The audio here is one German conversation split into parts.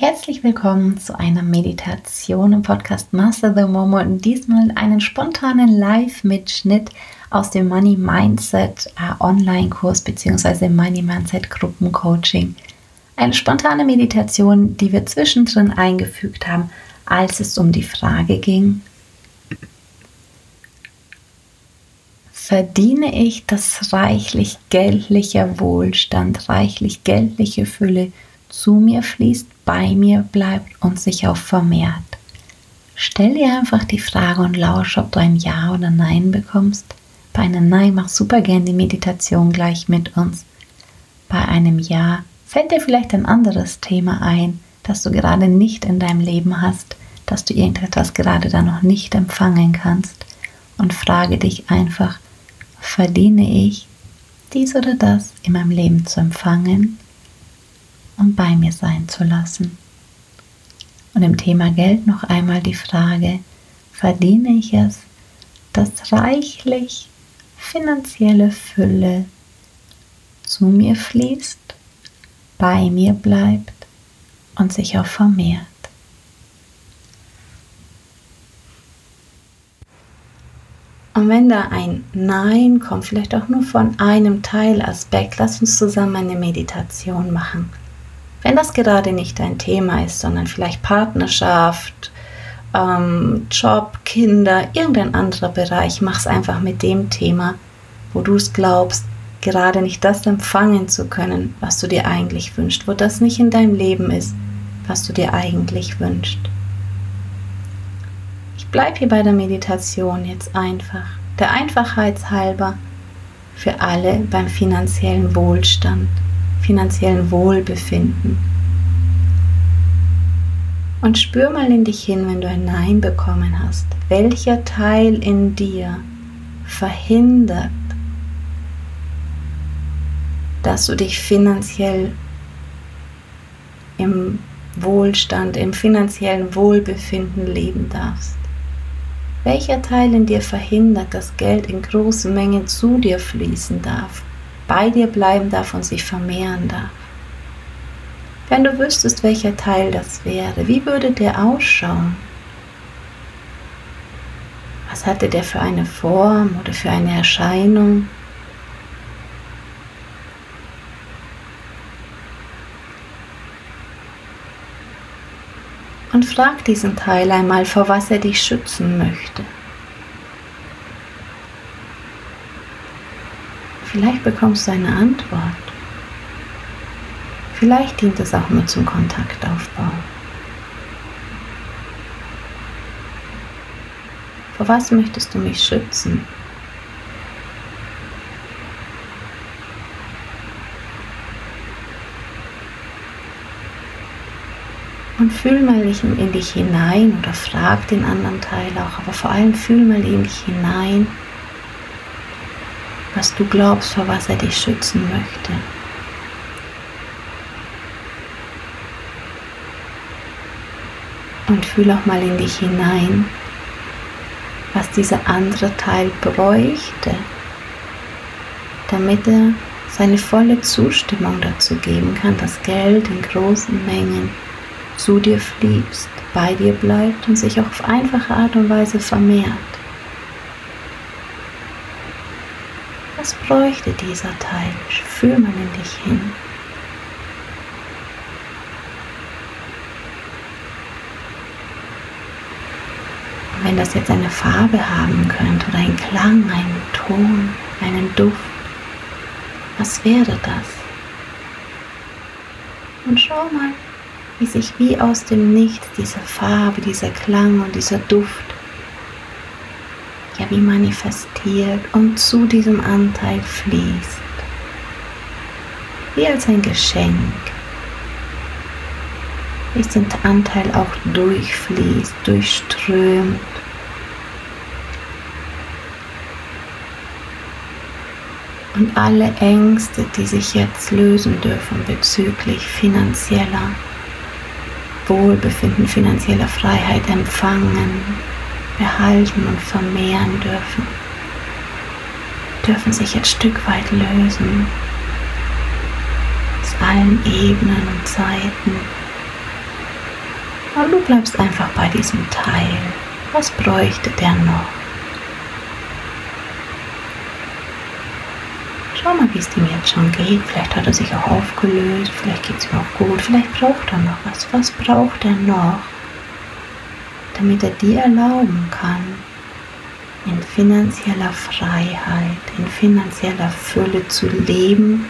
Herzlich willkommen zu einer Meditation im Podcast Master the Moment. Diesmal einen spontanen Live-Mitschnitt aus dem Money Mindset äh, Online-Kurs bzw. Money Mindset Gruppencoaching. Eine spontane Meditation, die wir zwischendrin eingefügt haben, als es um die Frage ging, verdiene ich das reichlich geldliche Wohlstand, reichlich geldliche Fülle zu mir fließt, bei mir bleibt und sich auch vermehrt. Stell dir einfach die Frage und lausch, ob du ein Ja oder Nein bekommst. Bei einem Nein mach super gern die Meditation gleich mit uns. Bei einem Ja fällt dir vielleicht ein anderes Thema ein, das du gerade nicht in deinem Leben hast, dass du irgendetwas gerade da noch nicht empfangen kannst und frage dich einfach, verdiene ich dies oder das in meinem Leben zu empfangen und bei mir sein zu lassen. Und im Thema Geld noch einmal die Frage, verdiene ich es, dass reichlich finanzielle Fülle zu mir fließt, bei mir bleibt und sich auch vermehrt. Und wenn da ein Nein kommt, vielleicht auch nur von einem Teilaspekt, lass uns zusammen eine Meditation machen. Wenn das gerade nicht dein Thema ist, sondern vielleicht Partnerschaft, ähm, Job, Kinder, irgendein anderer Bereich, mach es einfach mit dem Thema, wo du es glaubst, gerade nicht das empfangen zu können, was du dir eigentlich wünschst, wo das nicht in deinem Leben ist, was du dir eigentlich wünschst. Bleib hier bei der Meditation jetzt einfach, der Einfachheit halber, für alle beim finanziellen Wohlstand, finanziellen Wohlbefinden. Und spür mal in dich hin, wenn du ein Nein bekommen hast. Welcher Teil in dir verhindert, dass du dich finanziell im Wohlstand, im finanziellen Wohlbefinden leben darfst? Welcher Teil in dir verhindert, dass Geld in großen Mengen zu dir fließen darf, bei dir bleiben darf und sich vermehren darf? Wenn du wüsstest, welcher Teil das wäre, wie würde der ausschauen? Was hatte der für eine Form oder für eine Erscheinung? und frag diesen Teil einmal, vor was er dich schützen möchte. Vielleicht bekommst du eine Antwort. Vielleicht dient es auch nur zum Kontaktaufbau. Vor was möchtest du mich schützen? Und fühl mal in dich hinein oder frag den anderen Teil auch, aber vor allem fühl mal in dich hinein, was du glaubst, vor was er dich schützen möchte. Und fühl auch mal in dich hinein, was dieser andere Teil bräuchte, damit er seine volle Zustimmung dazu geben kann, dass Geld in großen Mengen zu dir fließt, bei dir bleibt und sich auch auf einfache Art und Weise vermehrt. Bräuchte dieser Teil? Fühl mal in dich hin. Wenn das jetzt eine Farbe haben könnte oder einen Klang, einen Ton, einen Duft, was wäre das? Und schau mal, wie sich wie aus dem Nichts diese Farbe, dieser Klang und dieser Duft wie manifestiert und zu diesem Anteil fließt. Wie als ein Geschenk. Wie den Anteil auch durchfließt, durchströmt. Und alle Ängste, die sich jetzt lösen dürfen bezüglich finanzieller Wohlbefinden, finanzieller Freiheit empfangen, behalten und vermehren dürfen, dürfen sich jetzt Stück weit lösen aus allen Ebenen und Zeiten Und du bleibst einfach bei diesem Teil. Was bräuchte der noch? Schau mal, wie es dem jetzt schon geht. Vielleicht hat er sich auch aufgelöst, vielleicht geht es ihm auch gut, vielleicht braucht er noch was. Was braucht er noch, damit er dir erlauben kann, in finanzieller Freiheit, in finanzieller Fülle zu leben,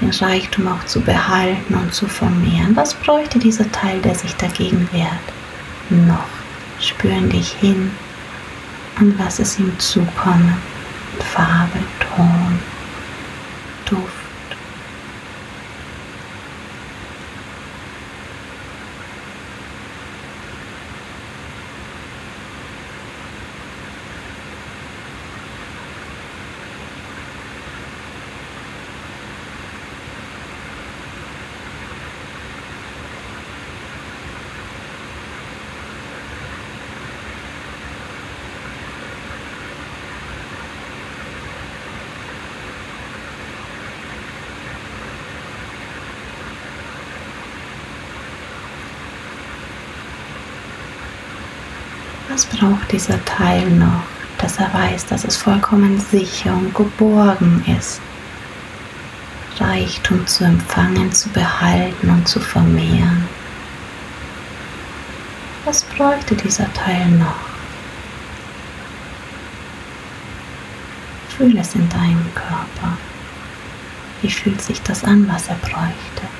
den Reichtum auch zu behalten und zu vermehren. Was bräuchte dieser Teil, der sich dagegen wehrt? Noch. Spür in dich hin und lass es ihm zukommen. Farbe, Ton, Duft. Was braucht dieser Teil noch, dass er weiß, dass es vollkommen sicher und geborgen ist, Reichtum zu empfangen, zu behalten und zu vermehren? Was bräuchte dieser Teil noch? Fühle es in deinem Körper. Wie fühlt sich das an, was er bräuchte?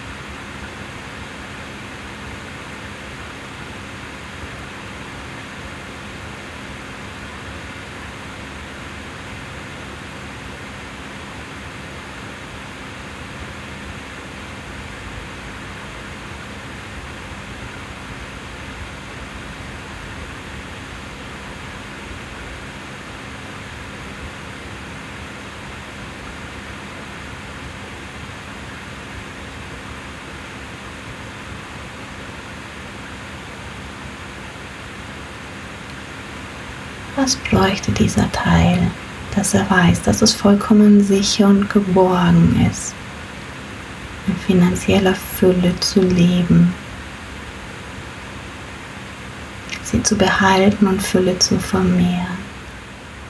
Was bräuchte dieser Teil, dass er weiß, dass es vollkommen sicher und geborgen ist, in finanzieller Fülle zu leben, sie zu behalten und Fülle zu vermehren?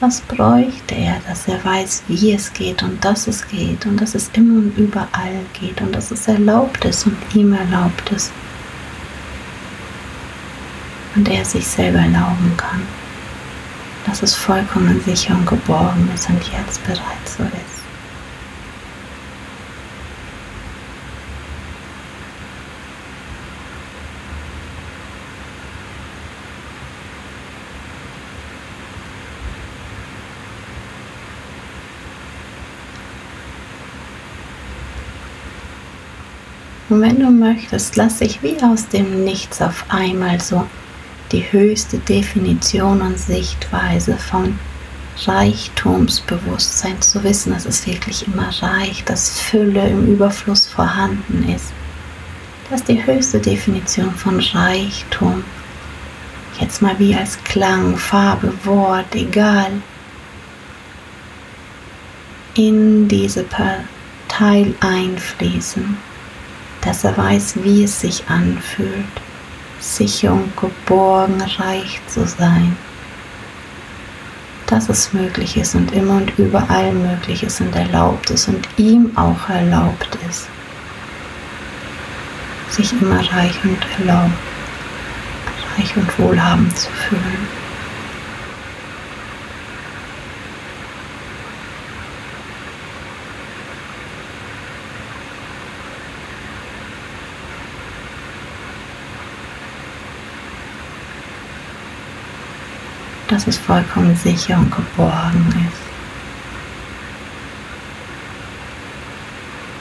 Was bräuchte er, dass er weiß, wie es geht und dass es geht und dass es immer und überall geht und dass es erlaubt ist und ihm erlaubt ist und er sich selber erlauben kann? Dass es vollkommen sicher und geborgen ist und jetzt bereits so ist. Und wenn du möchtest, lass dich wie aus dem Nichts auf einmal so die höchste Definition und Sichtweise von Reichtumsbewusstsein zu wissen, dass es wirklich immer reicht, dass Fülle im Überfluss vorhanden ist. Das ist die höchste Definition von Reichtum. Jetzt mal wie als Klang, Farbe, Wort, egal, in diese Teil einfließen, dass er weiß, wie es sich anfühlt sicher und geborgen reich zu sein. Dass es möglich ist und immer und überall möglich ist und erlaubt ist und ihm auch erlaubt ist, sich immer reich und erlaubt, reich und wohlhabend zu fühlen. Dass es vollkommen sicher und geborgen ist.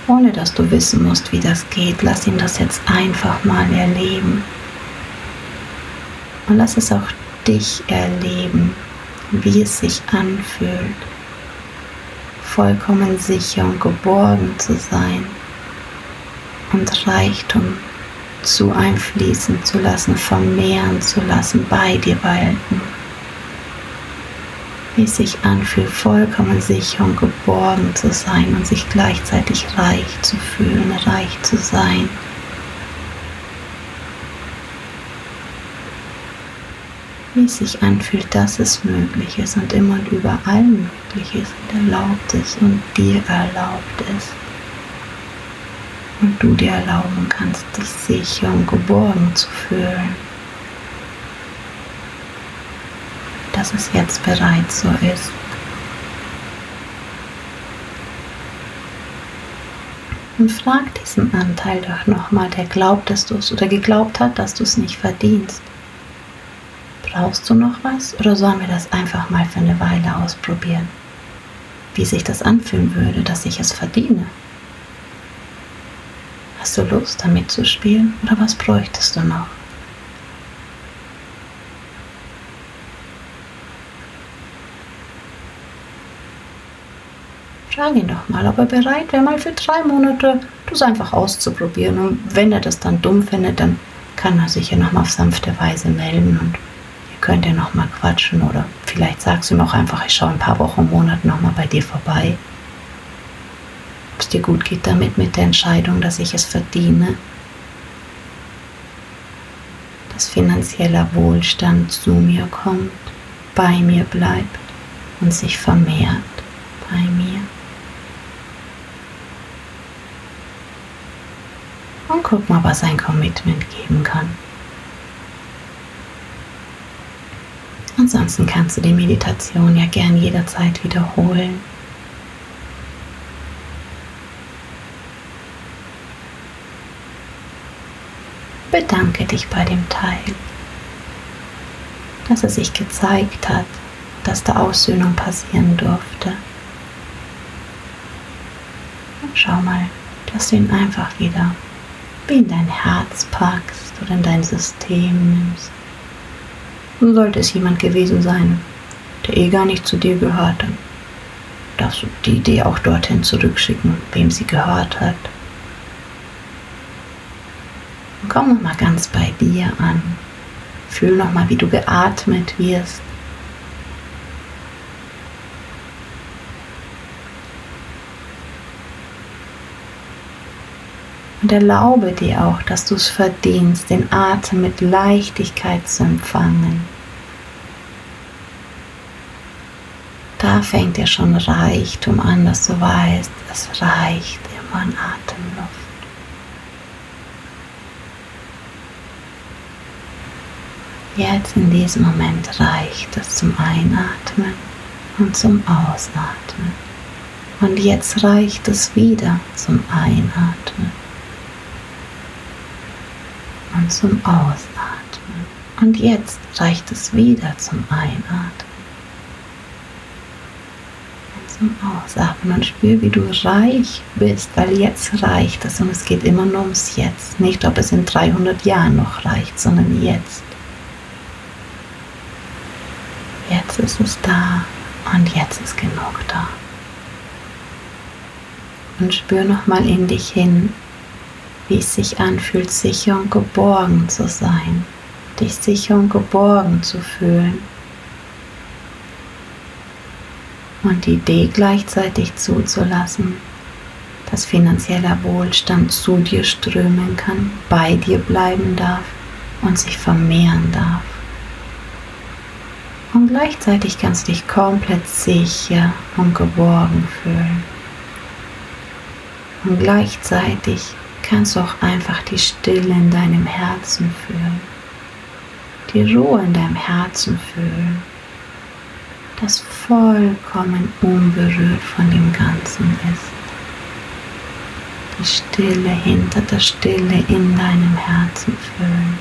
Ohne dass du wissen musst, wie das geht, lass ihn das jetzt einfach mal erleben. Und lass es auch dich erleben, wie es sich anfühlt, vollkommen sicher und geborgen zu sein und Reichtum zu einfließen zu lassen, vermehren zu lassen, bei dir walten wie es sich anfühlt, vollkommen sicher und geborgen zu sein und sich gleichzeitig reich zu fühlen, reich zu sein. wie es sich anfühlt, dass es möglich ist und immer und überall möglich ist und erlaubt ist und dir erlaubt ist. Und du dir erlauben kannst, dich sicher und geborgen zu fühlen. Dass es jetzt bereits so ist. Und frag diesen Anteil doch nochmal, der glaubt, dass du es oder geglaubt hat, dass du es nicht verdienst. Brauchst du noch was oder sollen wir das einfach mal für eine Weile ausprobieren? Wie sich das anfühlen würde, dass ich es verdiene? Hast du Lust, damit zu spielen oder was bräuchtest du noch? Frag ihn doch mal, ob er bereit wäre, mal für drei Monate das einfach auszuprobieren. Und wenn er das dann dumm findet, dann kann er sich ja nochmal auf sanfte Weise melden und ihr könnt ja nochmal quatschen oder vielleicht sagst du ihm auch einfach, ich schaue ein paar Wochen, Monate nochmal bei dir vorbei. Ob es dir gut geht damit, mit der Entscheidung, dass ich es verdiene, dass finanzieller Wohlstand zu mir kommt, bei mir bleibt und sich vermehrt bei mir. Und guck mal, was ein Commitment geben kann. Ansonsten kannst du die Meditation ja gern jederzeit wiederholen. Bedanke dich bei dem Teil, dass er sich gezeigt hat, dass da Aussöhnung passieren durfte. Und schau mal, dass du ihn einfach wieder wie in dein Herz packst oder in dein System nimmst. Und sollte es jemand gewesen sein, der eh gar nicht zu dir gehört, dann darfst du die Idee auch dorthin zurückschicken, wem sie gehört hat. Und komm nochmal ganz bei dir an. Fühl nochmal, wie du geatmet wirst. Und erlaube dir auch, dass du es verdienst, den Atem mit Leichtigkeit zu empfangen. Da fängt ja schon Reichtum an, dass du weißt, es reicht immer an Atemluft. Jetzt in diesem Moment reicht es zum Einatmen und zum Ausatmen. Und jetzt reicht es wieder zum Einatmen und zum Ausatmen. Und jetzt reicht es wieder zum Einatmen und zum Ausatmen und spür, wie du reich bist, weil jetzt reicht es und es geht immer nur ums Jetzt. Nicht, ob es in 300 Jahren noch reicht, sondern jetzt. Jetzt ist es da und jetzt ist genug da. Und spür nochmal in dich hin, wie es sich anfühlt, sicher und geborgen zu sein, dich sicher und geborgen zu fühlen. Und die Idee gleichzeitig zuzulassen, dass finanzieller Wohlstand zu dir strömen kann, bei dir bleiben darf und sich vermehren darf. Und gleichzeitig kannst du dich komplett sicher und geborgen fühlen. Und gleichzeitig kannst du auch einfach die Stille in deinem Herzen fühlen, die Ruhe in deinem Herzen fühlen, das vollkommen unberührt von dem Ganzen ist. Die Stille hinter der Stille in deinem Herzen fühlen,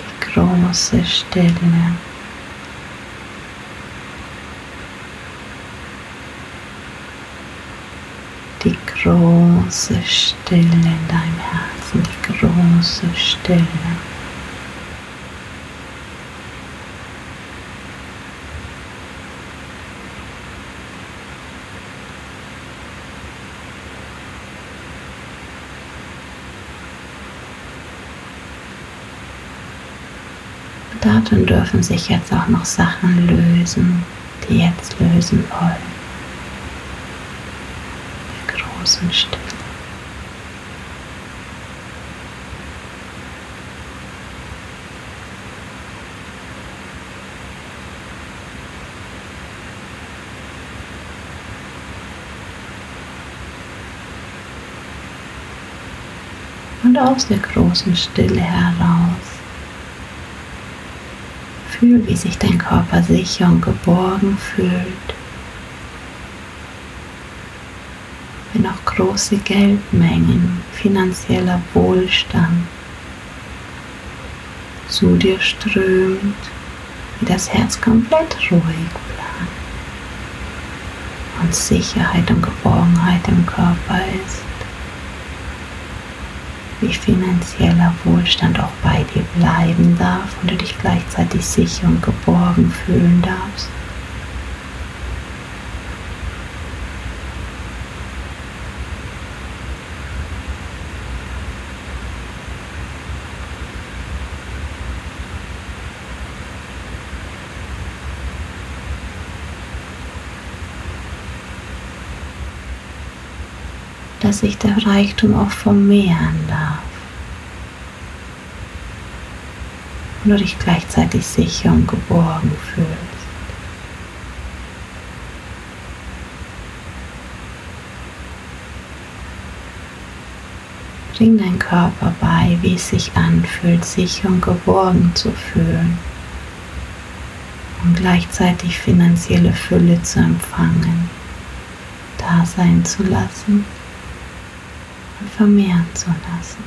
die große Stille. Die große Stille in deinem Herzen, die große Stille. Darin dürfen sich jetzt auch noch Sachen lösen, die jetzt lösen wollen wünscht. Und aus der großen Stille heraus fühl, wie sich dein Körper sicher und geborgen fühlt. Große Geldmengen, finanzieller Wohlstand zu dir strömt, wie das Herz komplett ruhig bleibt und Sicherheit und Geborgenheit im Körper ist, wie finanzieller Wohlstand auch bei dir bleiben darf und du dich gleichzeitig sicher und geborgen fühlen darfst. Dass sich der Reichtum auch vermehren darf. Und du dich gleichzeitig sicher und geborgen fühlst. Bring deinen Körper bei, wie es sich anfühlt, sicher und geborgen zu fühlen und gleichzeitig finanzielle Fülle zu empfangen, da sein zu lassen vermehren zu lassen.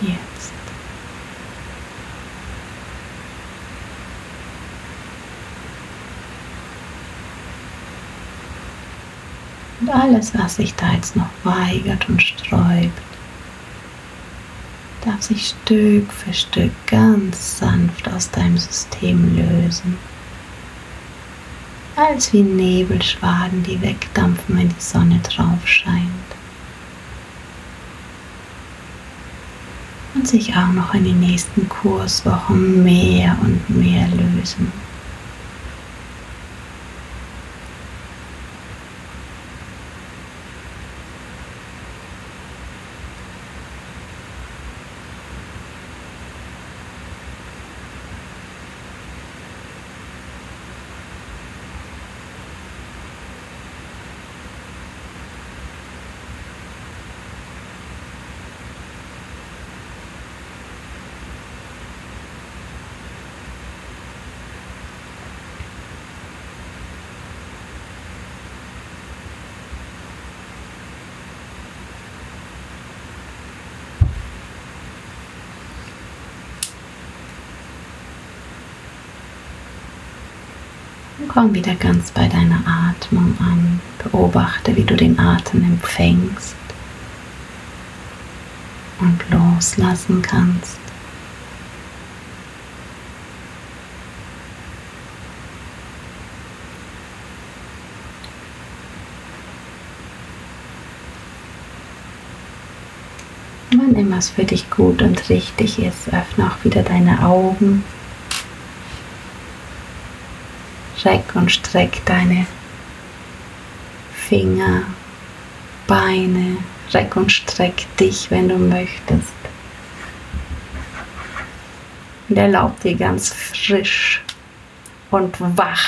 Jetzt. Und alles, was sich da jetzt noch weigert und sträubt, darf sich Stück für Stück ganz sanft aus deinem System lösen als wie Nebelschwaden, die wegdampfen, wenn die Sonne drauf scheint. Und sich auch noch in den nächsten Kurswochen mehr und mehr lösen. Komm wieder ganz bei deiner Atmung an. Beobachte, wie du den Atem empfängst und loslassen kannst. Wann immer es für dich gut und richtig ist, öffne auch wieder deine Augen Streck und streck deine Finger, Beine, reck und streck dich, wenn du möchtest. Und erlaub dir ganz frisch und wach